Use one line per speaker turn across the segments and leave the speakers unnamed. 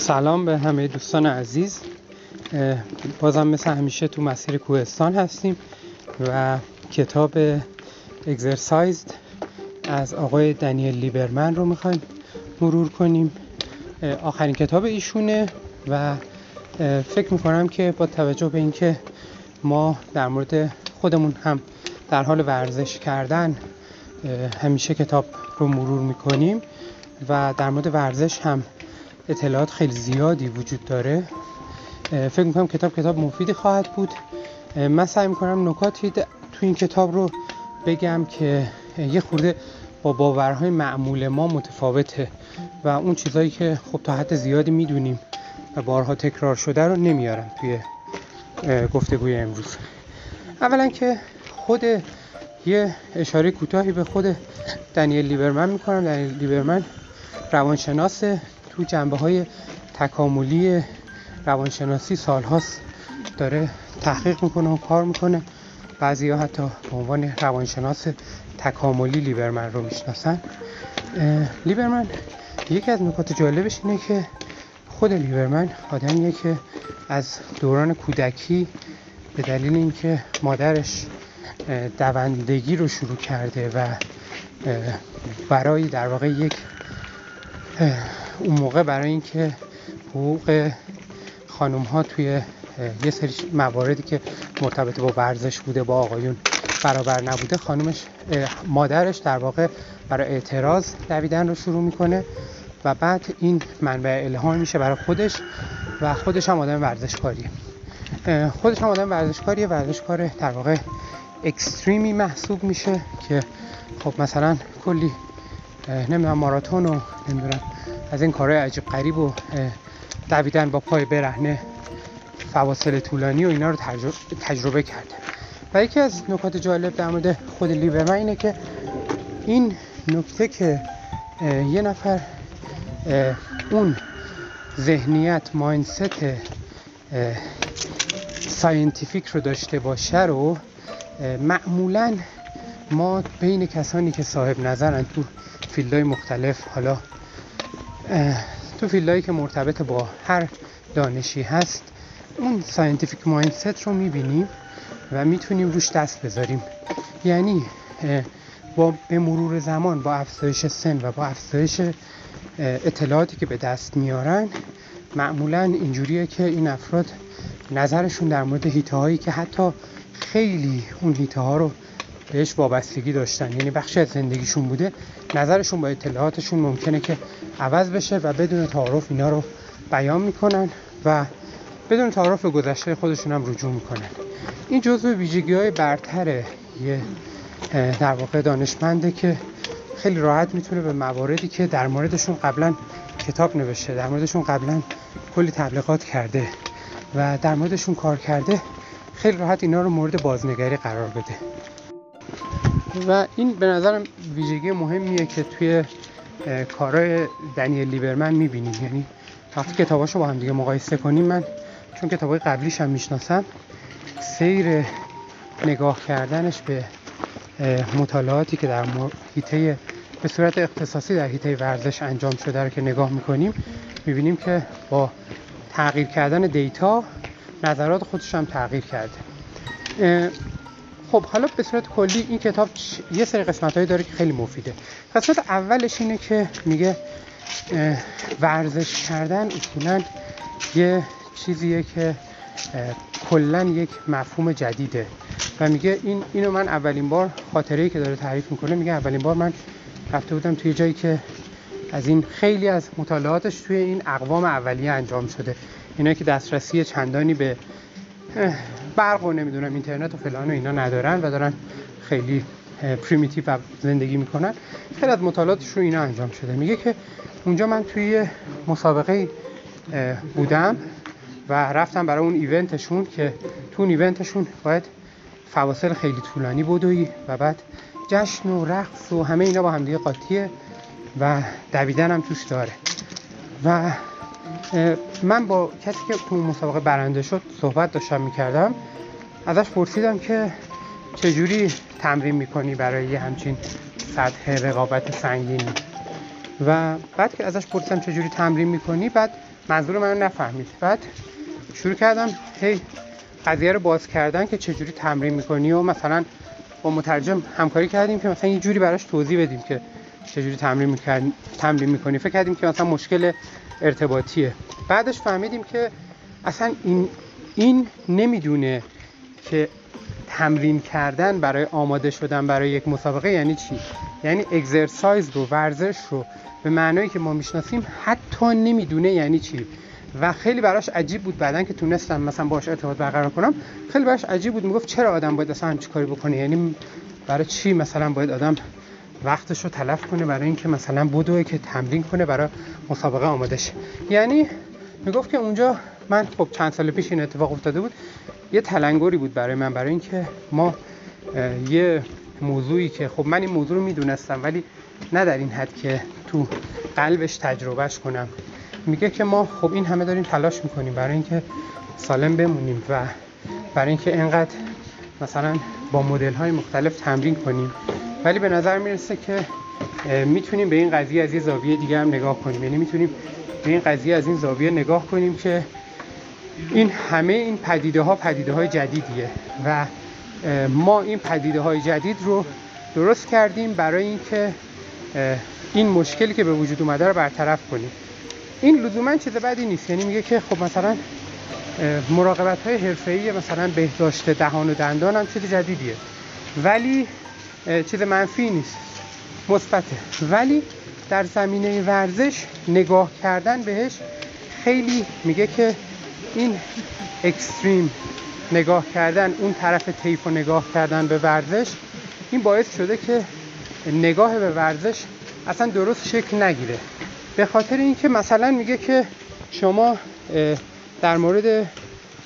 سلام به همه دوستان عزیز. بازم مثل همیشه تو مسیر کوهستان هستیم و کتاب اگزرسایزد از آقای دنیل لیبرمن رو می‌خوایم مرور کنیم. آخرین کتاب ایشونه و فکر می‌کنم که با توجه به اینکه ما در مورد خودمون هم در حال ورزش کردن همیشه کتاب رو مرور می‌کنیم و در مورد ورزش هم اطلاعات خیلی زیادی وجود داره. فکر می‌کنم کتاب کتاب مفیدی خواهد بود. من سعی می‌کنم نکاتی تو این کتاب رو بگم که یه خورده با باورهای معمول ما متفاوته و اون چیزهایی که خب تا حد زیادی می‌دونیم و بارها تکرار شده رو نمیارم توی گفتگوی امروز. اولا که خود یه اشاره کوتاهی به خود دنیل لیبرمن می‌کنم. دنیل لیبرمن روانشناس تو جنبه های تکاملی روانشناسی سالهاست داره تحقیق می‌کنه و کار می‌کنه. بعضی ها حتی به عنوان روانشناس تکاملی لیبرمن رو می‌شناسن. لیبرمن یکی از نکات جالبش اینه که خود لیبرمن آدمیه که از دوران کودکی به دلیل اینکه مادرش دوندگی رو شروع کرده و برای در واقع یک اون موقع برای اینکه حقوق خانم ها توی یه سری مواردی که مرتبط با ورزش بوده با آقایون برابر نبوده خانومش مادرش در واقع برای اعتراض دویدن رو شروع می‌کنه و بعد این منبع الهام میشه برای خودش و خودش هم آدم ورزشکاریه. خودش هم آدم ورزشکاریه ورزشکار در واقع اکستریمی محسوب میشه که خب مثلا کلی نمی‌دونم ماراتون و نمی‌دونم از این کارهای عجیب غریب و دویدن با پای برهنه فواصل طولانی و اینا رو تجربه کرده. و یکی از نکات جالب در مورد خود لیبرمن اینه که این نکته که یه نفر اون ذهنیت mindset scientific رو داشته باشه رو معمولا ما بین کسانی که صاحب نظرن تو field های مختلف حالا تو field هایی که مرتبط با هر دانشی هست اون scientific mindset رو می‌بینیم و می‌تونیم روش دست بذاریم. یعنی با به مرور زمان با افزایش سن و با افزایش اطلاعاتی که به دست میارن معمولا اینجوریه که این افراد نظرشون در مورد هیته هایی که حتی خیلی اون هیته ها رو بهش وابستگی داشتن. یعنی بخشی از زندگیشون بوده نظرشون با اطلاعاتشون ممکنه که عوض بشه و بدون تعارف اینا رو بیان می‌کنن و بدون تعارف به گذشته خودشون هم رجوع می‌کنن. این جزء ویژگی های برتر یه در واقع دانشمنده که خیلی راحت می‌تونه به مواردی که در موردشون قبلا کتاب نوشته در موردشون قبلا کلی تبلیغات کرده و در موردشون کار کرده خیلی راحت اینا رو مورد بازنگری قرار بده. و این به نظرم ویژگی مهمیه که توی کارهای دنیل لیبرمن می‌بینیم. یعنی وقتی کتاباشو با هم دیگه مقایسه کنیم من چون کتابای قبلیش هم می‌شناسم سیر نگاه کردنش به مطالعاتی که در حیطه به صورت اختصاصی در حیطه ورزش انجام شده رو که نگاه می‌کنیم می‌بینیم که با تغییر کردن دیتا نظرات خودش هم تغییر کرده. خب حالا به صورت کلی این کتاب یه سری قسمت هایی داره که خیلی مفیده. قسمت اولش اینه که میگه ورزش کردن اصولا یه چیزیه که کلا یک مفهوم جدیده. و میگه این اینو من اولین بار خاطره که داره تعریف می‌کنه میگه اولین بار من رفته بودم توی جایی که از این خیلی از مطالعاتش توی این اقوام اولیه انجام شده. اینا که دسترسی چندانی به برق و نمی‌دونم اینترنت و فلان و اینا ندارن و دارن خیلی پریمیتیو زندگی می‌کنن. خیلی از مطالعاتش رو اینا انجام شده. میگه که اونجا من توی مسابقه بودم و رفتم برای اون ایونتشون که تو اون ایونتشون باید فواصل خیلی طولانی بدوی و بعد جشن و رقص و همه اینا با همدیگه قاطیه و دویدن هم توش داره. و من با کسی که تو مسابقه برنده شد صحبت داشتم می‌کردم. ازش پرسیدم که چجوری تمرین می‌کنی برای یه همچین سطح رقابت سنگینی. و بعد که ازش پرسیدم چجوری تمرین می‌کنی بعد منظور منو نفهمید. بعد شروع کردم هی قضیه رو باز کردن که چجوری تمرین می‌کنی و مثلا با مترجم همکاری کردیم که مثلا یه جوری براش توضیح بدیم که چجوری تمرین می‌کنی تمرین می‌کنی؟ فکر کردیم که مثلا مشکل ارتباطیه. بعدش فهمیدیم که اصلا این این نمی‌دونه که تمرین کردن برای آماده شدن برای یک مسابقه یعنی چی؟ یعنی اگزرسایز رو ورزش رو به معنایی که ما می‌شناسیم حتی نمی‌دونه یعنی چی. و خیلی براش عجیب بود بعدن که تونستم مثلا باش ارتباط برقرار کنم خیلی براش عجیب بود. می‌گفت چرا آدم باید اصلا همچی کاری بکنه؟ یعنی برای چی مثلا باید آدم وقتش رو تلف کنه برای اینکه مثلا بدوه که تمرین کنه برای مسابقه آماده شه یعنی می‌گفت که اونجا من خب چند سال پیش این اتفاق افتاده بود یه تلنگری بود برای من برای اینکه ما یه موضوعی که خب من این موضوع رو می‌دونستم ولی نه در این حد که تو قلبش تجربهش کنم. میگه که ما خب این همه داریم تلاش می‌کنیم برای اینکه سالم بمونیم و برای اینکه اینقدر مثلا با مدل های مختلف تمرین کنیم. ولی به نظر می‌رسه که می‌تونیم به این قضیه از یه زاویه دیگه هم نگاه کنیم. یعنی می‌تونیم به این قضیه از این زاویه نگاه کنیم که این همه این پدیده ها پدیده های جدیدیه و ما این پدیده های جدید رو درست کردیم برای اینکه این مشکلی که به وجود اومده رو برطرف کنیم. این لزوما چیز بدی نیست. یعنی میگه که خب مثلا مراقبت های حرفه‌ای مثلا بهداشت دهان و دندان هم چیز جدیدیه. ولی چیز منفی نیست. مثبته. ولی در زمینه ورزش نگاه کردن بهش خیلی میگه که این اکستریم نگاه کردن اون طرف طیف و نگاه کردن به ورزش این باعث شده که نگاه به ورزش اصلا درست شکل نگیره. به خاطر اینکه مثلا میگه که شما در مورد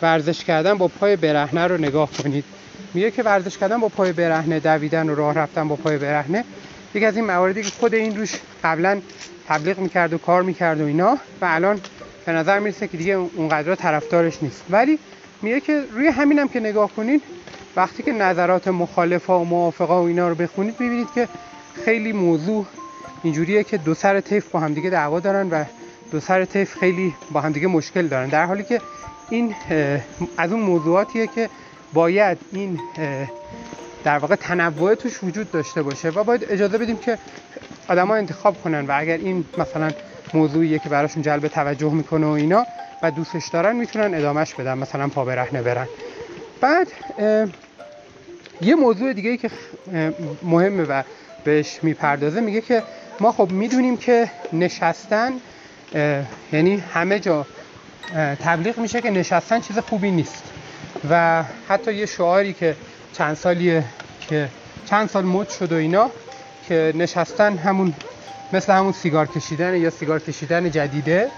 ورزش کردن با پای برهنه رو نگاه کنید. میگه که ورزش کردن با پای برهنه دویدن و راه رفتن با پای برهنه. یکی از این مواردی که خود این روش قبلا تبلیغ می‌کرد و کار می‌کرد و اینا و الان به نظر می‌رسه که دیگه اونقدر طرفدارش نیست. ولی میگه که روی همینم که نگاه کنید وقتی که نظرات مخالفا و موافقا و اینا رو بخونید می‌بینید که خیلی موضوع اینجوریه که دو سر طیف با همدیگه دعوا دارن و دو سر طیف خیلی با همدیگه مشکل دارن. در حالی که این از اون موضوعاتیه که باید این در واقع تنوع توش وجود داشته باشه و باید اجازه بدیم که آدما انتخاب کنن و اگر این مثلا موضوعیه که براشون جلب توجه می‌کنه و اینا و دوستش دارن می‌تونن ادامهش بدن مثلا پا برهنه برن. بعد یه موضوع دیگه که مهمه و بهش می‌پردازه میگه که ما خب می‌دونیم که نشستن یعنی همه جا تبلیغ میشه که نشستن چیز خوبی نیست. و حتی یه شعاری که چند سالیه که چند سال مد شد و اینا که نشستن همون مثل همون سیگار کشیدن یا سیگار کشیدن جدیده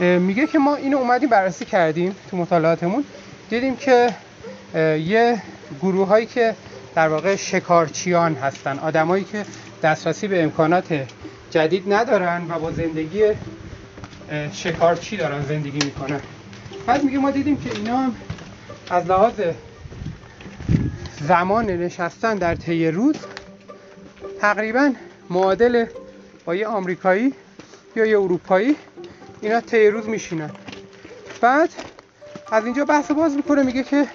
میگه که ما اینو اومدیم بررسی کردیم تو مطالعاتمون دیدیم که یه گروه هایی که در واقع شکارچیان هستن آدمایی که دسترسی به امکانات جدید ندارن و با زندگی شکارچی دارن زندگی می‌کنن. بعد میگه ما دیدیم که اینا از لحاظ زمان نشستن در طی روز تقریبا معادل با یه آمریکایی یا یه اروپایی اینا طی روز میشینن. بعد از اینجا بحث باز می‌کنه میگه که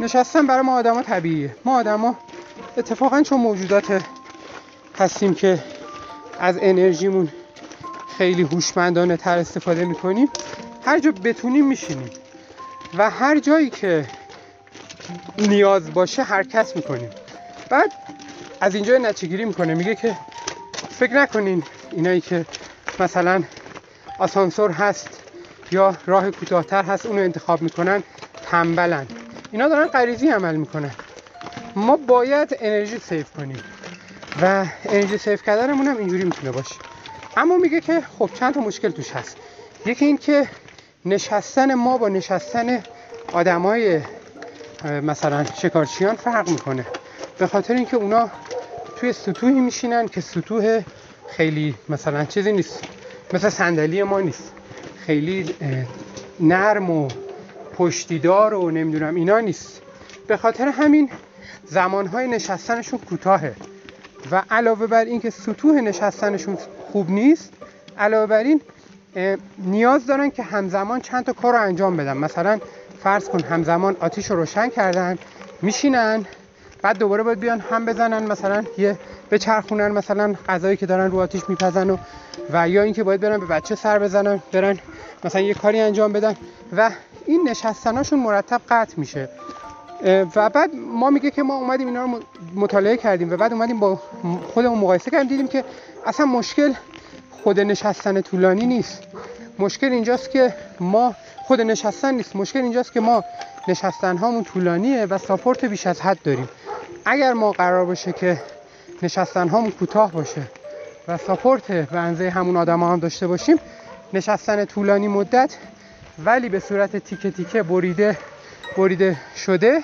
نشستن برای ما آدما طبیعیه. ما آدما اتفاقا چون موجودات هستیم که از انرژیمون خیلی هوشمندانه تر استفاده می‌کنیم هر جا بتونیم میشینیم. و هر جایی که نیاز باشه حرکت می‌کنیم. بعد از اینجا نتیجه می‌کنه میگه که فکر نکنین اینایی که مثلا آسانسور هست یا راه کوتاهتر هست اونو انتخاب می‌کنن تنبلن. اینا دارن غریزی عمل می‌کنن. ما باید انرژی سیف کنیم و انرژی سیف کردنمون هم اینجوری می‌تونه باشه. اما میگه که خب چند تا مشکل توش هست. یکی این که نشستن ما با نشستن آدمای مثلا شکارچیان فرق می‌کنه. به خاطر اینکه اونا توی سطوحی میشینن که سطوح خیلی مثلا چیزی نیست. مثل صندلی ما نیست. خیلی نرم و پشتیدار و نمی‌دونم اینا نیست. به خاطر همین زمانهای نشستنشون کوتاهه. و علاوه بر اینکه سطوح نشستنشون خوب نیست علاوه بر این نیاز دارن که همزمان چند تا کار رو انجام بدن. مثلا فرض کن همزمان آتیش رو روشن کردن میشینن بعد دوباره باید بیان هم بزنن مثلا یه بچرخونن مثلا غذایی که دارن رو آتیش میپزن و و یا اینکه باید برن به بچه سر بزنن برن مثلا یه کاری انجام بدن و این نشستناشون مرتب قطع میشه. و بعد ما میگه که ما اومدیم اینا رو مطالعه کردیم و بعد اومدیم با خودمون مقایسه کردیم دیدیم که اصلا مشکل خود نشستن طولانی نیست. مشکل اینجاست که ما خود نشستن نیست. مشکل اینجاست که ما نشستن هامون طولانیه و ساپورت بیش از حد داریم. اگر ما قرار باشه که نشستن هامون کوتاه باشه و ساپورت به اندازه همون آدم هم داشته باشیم نشستن طولانی مدت ولی به صورت تیکه تیکه بریده بریده شده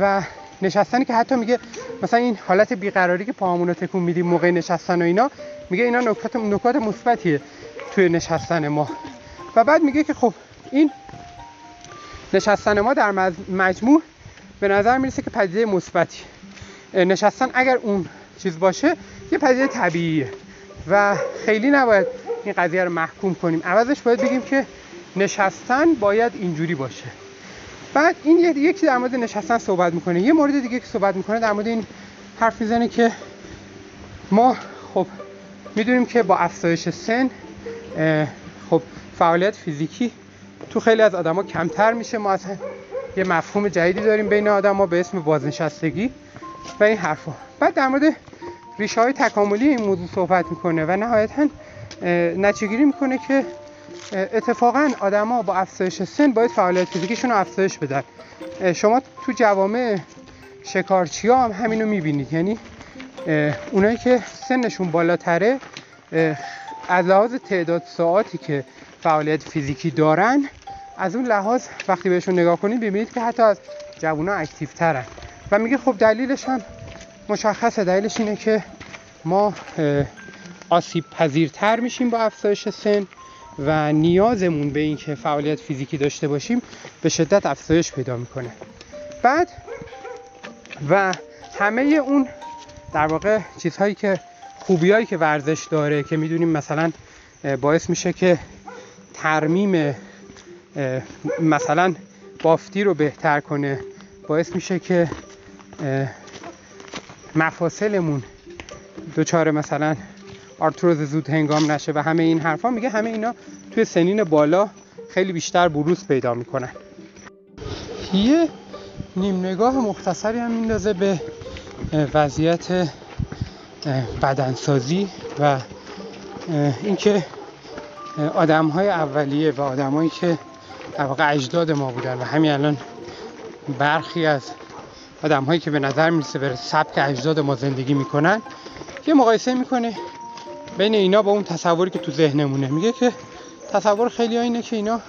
و نشستنی که حتی میگه مثلا این حالت بیقراری که پاهامون رو تکون میدیم موقع نشستن و اینا میگه اینا نکات نکات مثبتیه توی نشستن ما. و بعد میگه که خب این نشستن ما در مجموع به نظر می‌رسه که پدیده مثبتی. نشستن اگر اون چیز باشه یه پدیده طبیعیه و خیلی نباید این قضیه رو محکوم کنیم. عوضش باید بگیم که نشستن باید اینجوری باشه. بعد این یکی در مورد نشستن صحبت می‌کنه. یه مورد دیگه که صحبت می‌کنه در مورد این حرف می‌زنه که ما خب می‌دونیم که با افزایش سن خب فعالیت فیزیکی تو خیلی از آدما کمتر میشه. ما اصلا یه مفهوم جدیدی داریم بین آدما به اسم بازنشستگی و این حرفا. بعد در مورد ریشه های تکاملی این موضوع صحبت می‌کنه و نهایتا نتیجه می‌کنه که اتفاقا آدما با افزایش سن باید فعالیت فیزیکیشون رو افزایش بدن. شما تو جوامع شکارچی هم همینو می‌بینید. یعنی اونایی که سنشون بالاتره از لحاظ تعداد ساعتی که فعالیت فیزیکی دارن از اون لحاظ وقتی بهشون نگاه کنید ببینید که حتی از جوونا اکتیو ترن. و میگه خب دلیلش هم مشخصه. دلیلش اینه که ما آسیب پذیرتر میشیم با افزایش سن و نیازمون به اینکه فعالیت فیزیکی داشته باشیم به شدت افزایش پیدا می‌کنه. بعد و همه اون در واقع چیزهایی که خوبیایی که ورزش داره که می‌دونیم مثلا باعث میشه که ترمیم مثلا بافتی رو بهتر کنه. باعث میشه که مفاصلمون دوچار مثلا آرتروز زود هنگام نشه و همه این حرفا. میگه همه اینا توی سنین بالا خیلی بیشتر بروز پیدا می‌کنن. یه نیم نگاه مختصری هم میندازه به وضعیت بدنسازی و اینکه آدم های اولیه و آدمایی که در واقع اجداد ما بودن و همین الان برخی از آدم هایی که به نظر می‌رسه به سبک اجداد ما زندگی می‌کنن یه مقایسه می‌کنه بین اینا با اون تصوری که تو ذهنمونه. میگه که تصور خیلی اینه که اینا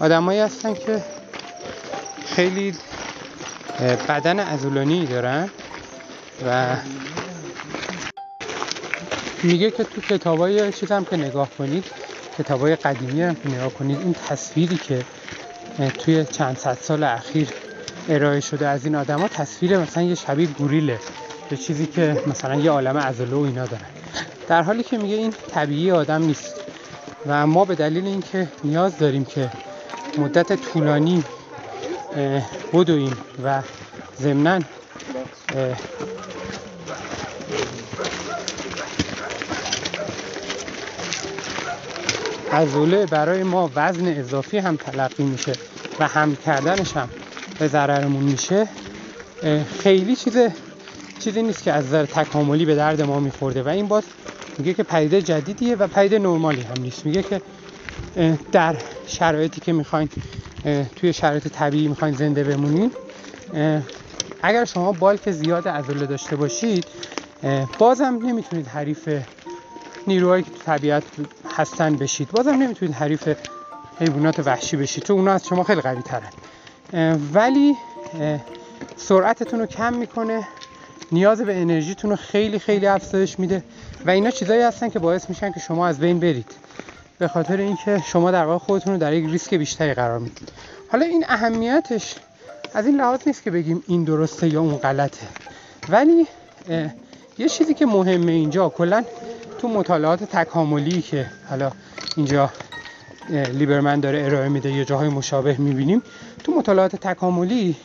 آدمایی هستن که خیلی بدن ازولانی دارن و میگه که تو کتابای چیز هم که نگاه کنید کتابای قدیمی هم نگاه کنید این تصویری که توی چند صد سال اخیر ارائه شده از این آدما تصویر مثلا یه شبیه گوریله به چیزی که مثلا یه عالم عضله و اینا دارن. در حالی که میگه این طبیعی آدم نیست. و ما به دلیل اینکه نیاز داریم که مدت طولانی بدویم و ضمناً عضله برای ما وزن اضافی هم تلقی میشه و هم کردنش هم به ضررمون میشه. خیلی چیز چیزی نیست که از نظر تکاملی به درد ما میخورده و این باز میگه که پدیده جدیدیه و پدیده نرمالی هم نیست. میگه که در شرایطی که می‌خواین توی شرایط طبیعی می‌خواین زنده بمونین اگر شما بالک زیاد عضله داشته باشید بازم نمی‌تونید حریف نیروهایی که طبیعت هستن بشید. بازم نمی‌تونید حریف حیوانات وحشی بشید چون اونا از شما خیلی قوی ترن. ولی سرعتتون رو کم می‌کنه نیاز به انرژیتون رو خیلی خیلی افزایش میده و اینا چیزایی هستن که باعث میشن که شما از بین برید. به خاطر اینکه شما در واقع خودتون رو در یک ریسک بیشتری قرار می‌دید. حالا این اهمیتش از این لحاظ نیست که بگیم این درسته یا اون غلطه. ولی یه چیزی که مهمه اینجا کلا تو مطالعات تکاملی که حالا اینجا لیبرمن داره ارائه میده یا جاهای مشابه می‌بینیم. تو مطالعات تکاملی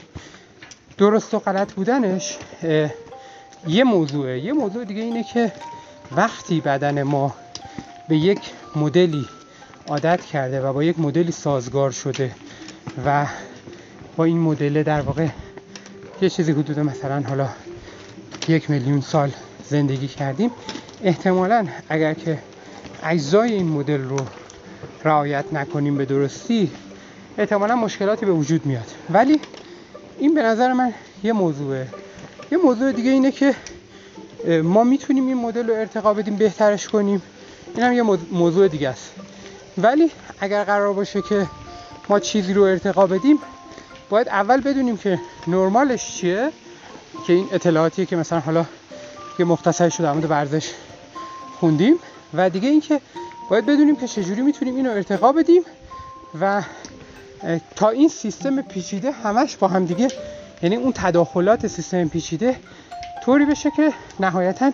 درست و غلط بودنش یه موضوعه. یه موضوع دیگه اینه که وقتی بدن ما به یک مدلی عادت کرده و با یک مدلی سازگار شده و با این مدل در واقع یه چیزی حدود مثلا حالا یک میلیون سال زندگی کردیم احتمالا اگر که اجزای این مدل رو رعایت نکنیم به درستی احتمالا مشکلاتی به وجود میاد. ولی این به نظر من یه موضوعه. یه موضوع دیگه اینه که ما می‌تونیم این مدل رو ارتقا بدیم بهترش کنیم. این هم یه موضوع دیگه است. ولی اگر قرار باشه که ما چیزی رو ارتقا بدیم باید اول بدونیم که نرمالش چیه که این اطلاعاتیه که مثلا حالا یه مختصری شده در ورزش خوندیم و دیگه اینکه باید بدونیم که چجوری می‌تونیم اینو ارتقا بدیم و تا این سیستم پیچیده همش با هم دیگه یعنی اون تداخلات سیستم پیچیده طوری بشه که نهایتا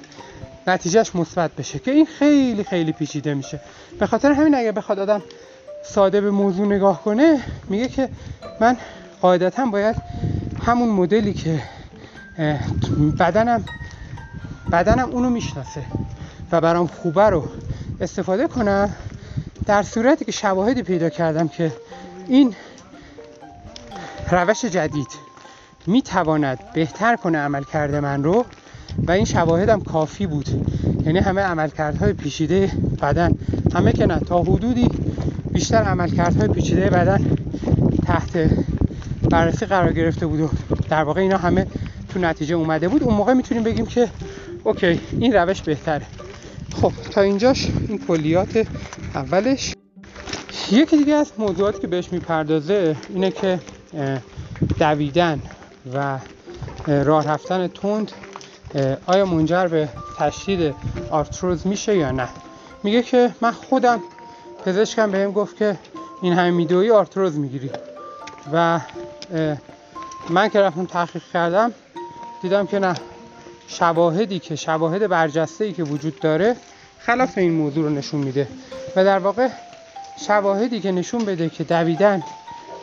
نتیجهش مثبت بشه که این خیلی خیلی پیچیده میشه. به خاطر همین اگه بخواد آدم ساده به موضوع نگاه کنه میگه که من قاعدتا باید همون مدلی که بدنم بدنم اونو می‌شناسه. و برام خوبه رو استفاده کنم در صورتی که شواهدی پیدا کردم که این روش جدید می‌تواند بهتر کنه عمل کرده من رو و این شواهدم کافی بود. یعنی همه عملکردهای پیچیده بدن همه که نه تا حدودی بیشتر عملکردهای پیچیده بدن تحت بررسی قرار گرفته بود و در واقع اینا همه تو نتیجه اومده بود. اون موقع می‌تونیم بگیم که اوکی این روش بهتره. خب تا اینجاش این کلیات اولش. یکی دیگه از موضوعاتی که بهش می‌پردازه اینه که دویدن و راه رفتن تند آیا منجر به تشدید آرتروز میشه یا نه؟ میگه که من خودم پزشکم بهم گفت که این همه میدوی آرتروز می‌گیری. و من که رفتم تحقیق کردم دیدم که نه شواهدی که شواهد برجسته ای که وجود داره خلاف این موضوع رو نشون میده و در واقع شواهدی که نشون بده که دویدن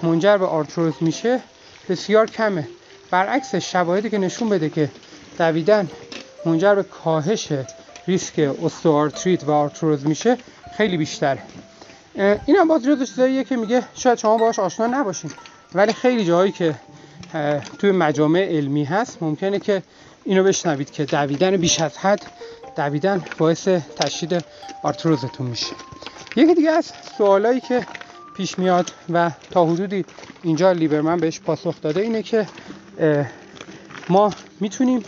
منجر به آرتروز میشه بسیار کمه. برعکس شواهدی که نشون بده که دویدن منجر به کاهش ریسک استوارتریت و آرتروز میشه خیلی بیشتره این هم باز جزو چیزاییه که میگه شاید شما باهاش آشنا نباشین. ولی خیلی جایی که توی مجامع علمی هست ممکنه که اینو بشنوید که دویدن بیش از حد دویدن باعث تشدید آرتروزتون میشه. یکی دیگه از سوالایی که پیش میاد و تا حدودی اینجا لیبرمن بهش پاسخ داده اینه که ما می‌تونیم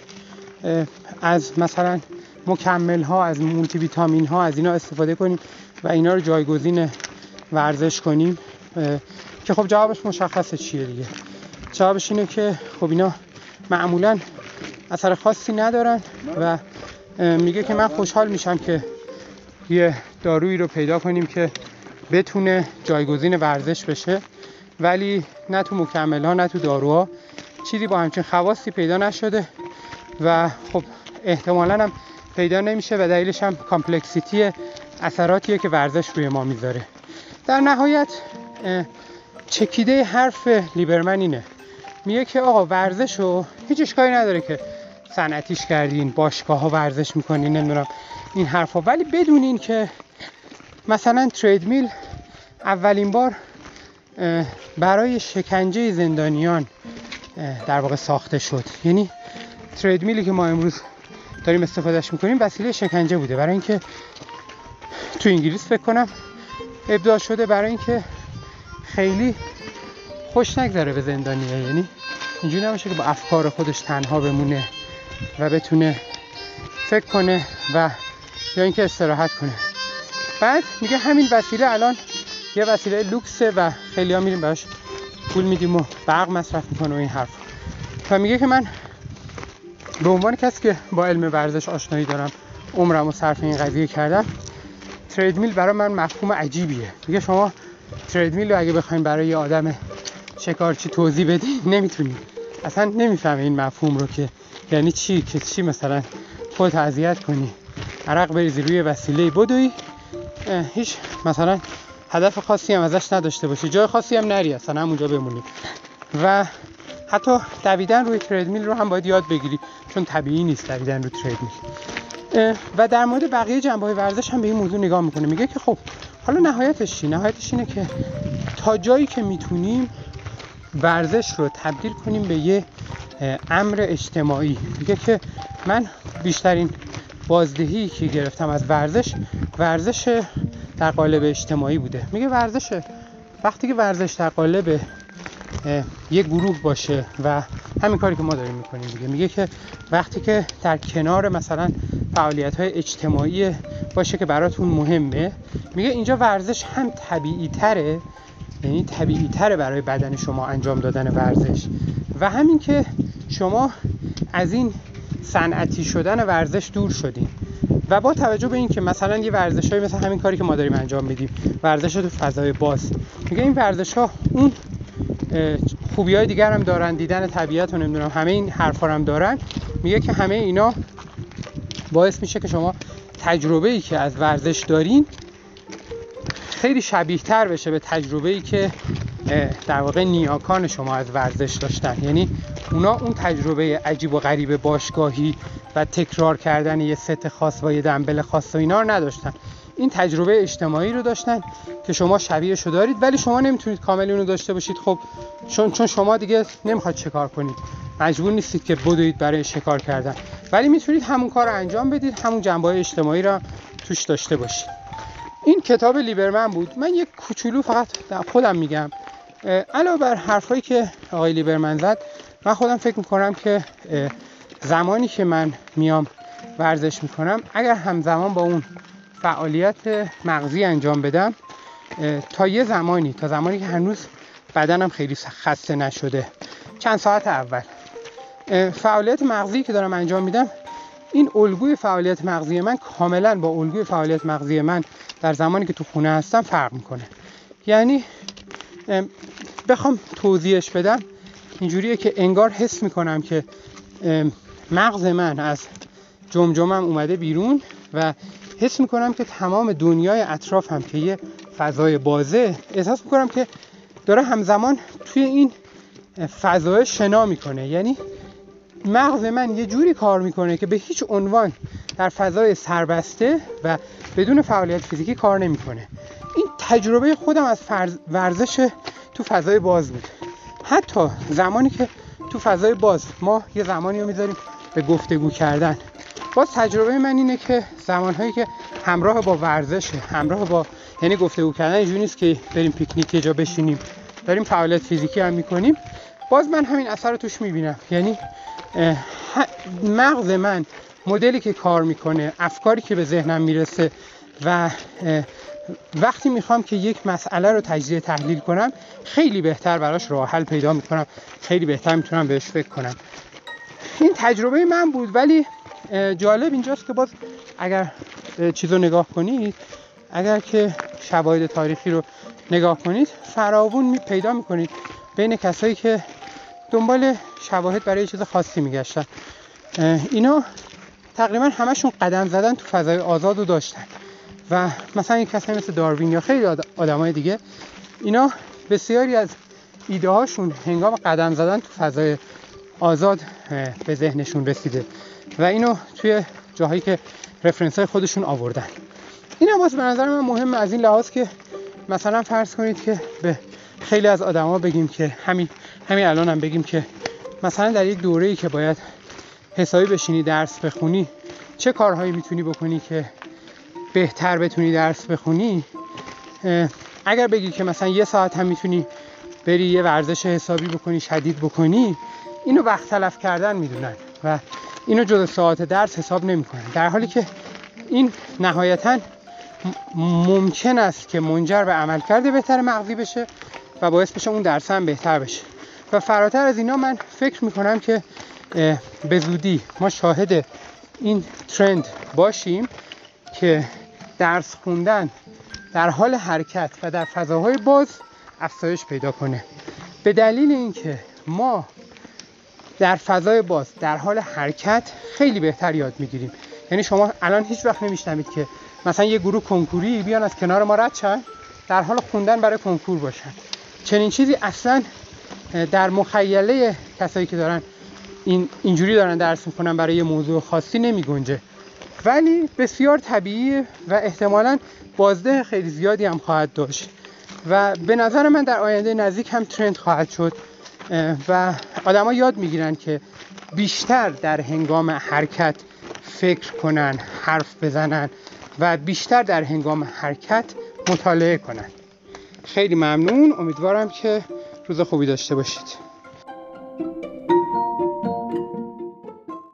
از مثلا مکمل ها از مولتی ویتامین ها از اینا استفاده کنیم و اینا رو جایگزین ورزش کنیم که خب جوابش مشخصه چیه دیگه؟ جوابش اینه که خب اینا معمولا اثر خاصی ندارن و میگه که من خوشحال میشم که یه دارویی رو پیدا کنیم که بتونه جایگزین ورزش بشه. ولی نه تو مکمل ها نه تو داروها چیزی با همچین خواصی پیدا نشده و خب احتمالا هم پیدا نمیشه و دلیلش هم کامپلکسیتی اثراتیه که ورزش روی ما می‌ذاره. در نهایت چکیده حرف لیبرمن اینه. میگه که آقا ورزش رو هیچ اشکالی نداره که صنعتیش کردین باشگاه ها ورزش می‌کنین نمی‌دونم این حرفا. ولی بدونین که مثلا تریدمیل اولین بار برای شکنجه زندانیان در واقع ساخته شد. یعنی تریدمیلی که ما امروز داریم استفادهش می‌کنیم وسیله شکنجه بوده. برای اینکه تو انگلیس فکر کنم ابداع شده برای اینکه خیلی خوش نگذره به زندانیه یعنی اینجوری نباشه که با افکار خودش تنها بمونه. و بتونه فکر کنه و یا اینکه استراحت کنه. بعد میگه همین وسیله الان یه وسیله لوکسه و خیلی ها میریم باش پول میدیم و برق مصرف می‌کنه و این حرف. و میگه که من به عنوان کسی که با علم ورزش آشنایی دارم عمرم و صرف این قضیه کردم تریدمیل برای من مفهوم عجیبیه. میگه شما تریدمیل رو اگه بخوایم برای یه آدم شکارچی توضیح بدی نمی‌تونی اصلا نمی‌فهمه این مفهوم رو که یعنی چی؟ که چی مثلا؟ خود اذیت کنی. عرق بریزی روی وسیله بدوی. هیچ مثلا هدف خاصی هم ازش نداشته باشی. جای خاصی هم نری اصلا همونجا بمونی. و حتی دویدن روی تریدمیل رو هم باید یاد بگیری چون طبیعی نیست دویدن روی تریدمیل و در مورد بقیه جنبه های ورزش هم به این موضوع نگاه می‌کنه. میگه که خب حالا نهایتش چی؟ نهایتش اینه که تا جایی که می‌تونیم ورزش رو تبدیل کنیم به یه امر اجتماعی. میگه که من بیشترین بازدهی که گرفتم از ورزش ورزش در قالب اجتماعی بوده. میگه ورزش وقتی که ورزش در قالب یه گروه باشه و همین کاری که ما داریم می‌کنیم دیگه. میگه که وقتی که در کنار مثلا فعالیت های اجتماعی باشه که براتون مهمه میگه اینجا ورزش هم طبیعی تره یعنی طبیعی تره برای بدن شما انجام دادن ورزش. و همین که شما از این صنعتی شدن ورزش دور شدین. و با توجه به اینکه مثلا یه ورزش های مثل همین کاری که ما داریم انجام میدیم ورزش تو فضای باز. میگه این ورزش ها اون خوبی های دیگر هم دارن دیدن طبیعت و نمی‌دونم همه این حرفا هم دارن. میگه که همه اینا باعث میشه که شما تجربه ای که از ورزش دارین خیلی شبیه تر بشه به تجربه ای که در واقع نیاکان شما از ورزش داشتن. یعنی اونا اون تجربه عجیب و غریب باشگاهی و تکرار کردن یه ست خاص با یه دنبل خاص و اینا رو نداشتن. این تجربه اجتماعی رو داشتن که شما شبیهشو دارید ولی شما نمی‌تونید کامل اونو داشته باشید. خب چون چون شما دیگه نمی‌خواد شکار کنید. مجبور نیستید که بدوید برای شکار کردن. ولی می‌تونید همون کار رو انجام بدید همون جنبه اجتماعی رو توش داشته باشید. این کتاب لیبرمن بود. من یک کوچولو فقط خودم میگم. علاوه بر حرفایی که آقای لیبرمن زد من خودم فکر می‌کنم که زمانی که من میام ورزش می‌کنم اگر همزمان با اون فعالیت مغزی انجام بدم تا یه زمانی تا زمانی که هنوز بدنم خیلی خسته نشده. چند ساعت اول. فعالیت مغزی که دارم انجام میدم این الگوی فعالیت مغزی من کاملا با الگوی فعالیت مغزی من در زمانی که تو خونه هستم فرق می‌کنه. یعنی بخوام توضیحش بدم. اینجوریه که انگار حس می‌کنم که مغز من از جمجمم اومده بیرون و حس می‌کنم که تمام دنیای اطرافم که یه فضای بازه احساس می‌کنم که داره همزمان توی این فضای شنا می‌کنه. یعنی مغز من یه جوری کار می‌کنه که به هیچ عنوان در فضای سربسته و بدون فعالیت فیزیکی کار نمی‌کنه. این تجربه خودم از ورزش تو فضای باز بود. حتی زمانی که تو فضای باز ما یه زمانی رو می‌ذاریم به گفتگو کردن. باز تجربه من اینه که زمانهایی که همراه با ورزش همراه با یعنی گفتگو کردن اینجوری نیست که بریم پیکنیک یه جا بشینیم. داریم فعالیت فیزیکی هم می‌کنیم. باز من همین اثر رو توش می‌بینم. یعنی مغز من مدلی که کار می‌کنه افکاری که به ذهنم می‌رسه و وقتی می‌خوام که یک مسئله رو تجزیه تحلیل کنم خیلی بهتر براش راه حل پیدا می‌کنم. خیلی بهتر می‌تونم بهش فکر کنم. این تجربه من بود ولی جالب اینجاست که باز اگر چیز رو نگاه کنید اگر که شواهد تاریخی رو نگاه کنید فراوون می پیدا می‌کنید بین کسایی که دنبال شواهد برای چیز خاصی میگشتن. اینا تقریبا همشون قدم زدن تو فضای آزاد رو داشتن. و مثلا یک کسایی مثل داروین یا خیلی آدمای دیگه اینا بسیاری از ایده هاشون هنگام قدم زدن تو فضای آزاد به ذهنشون رسیده. و اینو توی جاهایی که رفرنس های خودشون آوردن. این هم باز به نظر من مهم از این لحاظ که مثلا فرض کنید که به خیلی از آدما بگیم که همین همین الان هم بگیم که مثلا در یک دوره ای که باید حسابی بشینی درس بخونی چه کارهایی می‌تونی بکنی که بهتر بتونی درس بخونی؟ اگر بگی که مثلا یه ساعت هم می‌تونی بری یه ورزش حسابی بکنی شدید بکنی اینو وقت تلف کردن می‌دونن و اینو جز ساعت درس حساب نمی‌کنن. در حالی که این نهایتا ممکن است که منجر به عمل کرده بهتر مغزی بشه و باعث بشه اون درس هم بهتر بشه. و فراتر از اینا من فکر می‌کنم که به زودی ما شاهد این ترند باشیم که درس خوندن در حال حرکت و در فضاهای باز افزایش پیدا کنه. به دلیل اینکه ما در فضای باز در حال حرکت خیلی بهتر یاد می‌گیریم. یعنی شما الان هیچ وقت نمیشنوید که مثلا یه گروه کنکوری بیان از کنار ما رد شن در حال خوندن برای کنکور باشن. چنین چیزی اصلا در مخیله کسایی که دارن این اینجوری دارن درس می‌کنن برای یه موضوع خاصی نمی گنجه ولی بسیار طبیعی و احتمالا بازده خیلی زیادی هم خواهد داشت. و به نظر من در آینده نزدیک هم ترند خواهد شد و آدما یاد می‌گیرن که بیشتر در هنگام حرکت فکر کنن حرف بزنن و بیشتر در هنگام حرکت مطالعه کنن. خیلی ممنون. امیدوارم که روز خوبی داشته باشید.